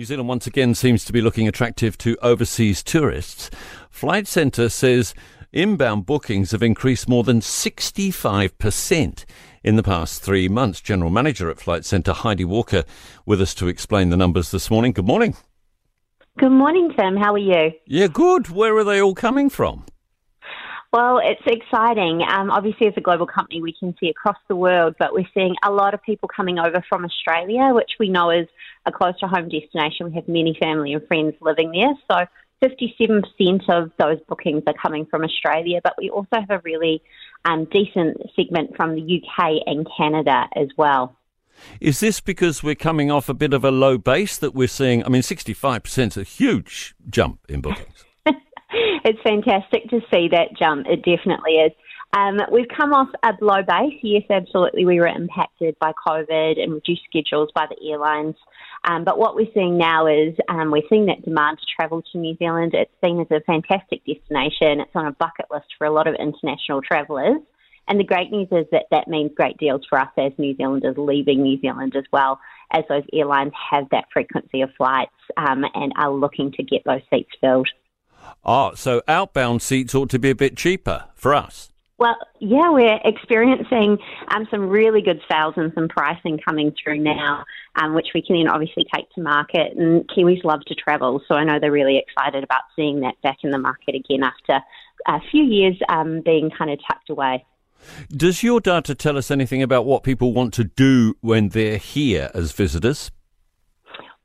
New Zealand once again seems to be looking attractive to overseas tourists. Flight Centre says inbound bookings have increased more than 65% in the past three months. General Manager at Flight Centre, Heidi Walker, with us to explain the numbers this morning. Good morning. Good morning, Tim. How are you? Yeah, good. Where are they all coming from? Well, it's exciting. Um, obviously, as a global company, we can see across the world, but we're seeing a lot of people coming over from Australia, which we know is a close to home destination. We have many family and friends living there. So 57% of those bookings are coming from Australia, but we also have a really um, decent segment from the UK and Canada as well. Is this because we're coming off a bit of a low base that we're seeing? I mean, 65% is a huge jump in bookings. It's fantastic to see that jump. It definitely is. Um, we've come off a low base. Yes, absolutely. We were impacted by COVID and reduced schedules by the airlines. Um, but what we're seeing now is um, we're seeing that demand to travel to New Zealand. It's seen as a fantastic destination. It's on a bucket list for a lot of international travellers. And the great news is that that means great deals for us as New Zealanders leaving New Zealand as well, as those airlines have that frequency of flights um, and are looking to get those seats filled. Oh, so outbound seats ought to be a bit cheaper for us. Well, yeah, we're experiencing um, some really good sales and some pricing coming through now, um, which we can then obviously take to market. And Kiwis love to travel, so I know they're really excited about seeing that back in the market again after a few years um, being kind of tucked away. Does your data tell us anything about what people want to do when they're here as visitors?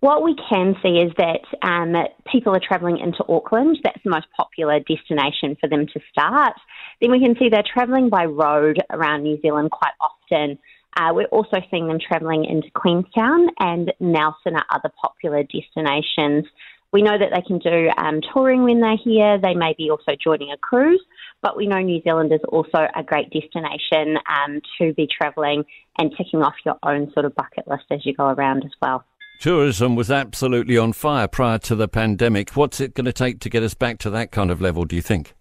What we can see is that um, people are travelling into Auckland. That's the most popular destination for them to start. Then we can see they're travelling by road around New Zealand quite often. Uh, we're also seeing them travelling into Queenstown and Nelson are other popular destinations. We know that they can do um, touring when they're here. They may be also joining a cruise, but we know New Zealand is also a great destination um, to be travelling and ticking off your own sort of bucket list as you go around as well. Tourism was absolutely on fire prior to the pandemic. What's it going to take to get us back to that kind of level, do you think?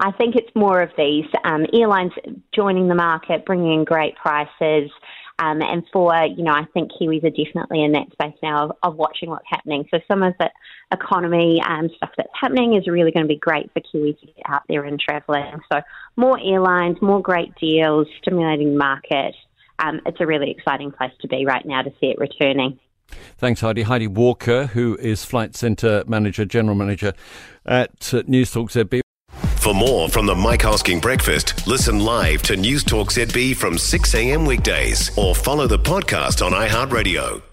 I think it's more of these um, airlines joining the market, bringing in great prices. Um, and for, you know, I think Kiwis are definitely in that space now of, of watching what's happening. So some of the economy um, stuff that's happening is really going to be great for Kiwis to get out there and travelling. So more airlines, more great deals, stimulating the market. Um, it's a really exciting place to be right now to see it returning. Thanks, Heidi. Heidi Walker, who is Flight Centre Manager, General Manager at uh, News Talk ZB. For more from the Mike Hosking Breakfast, listen live to News Talk ZB from 6 a.m. weekdays or follow the podcast on iHeartRadio.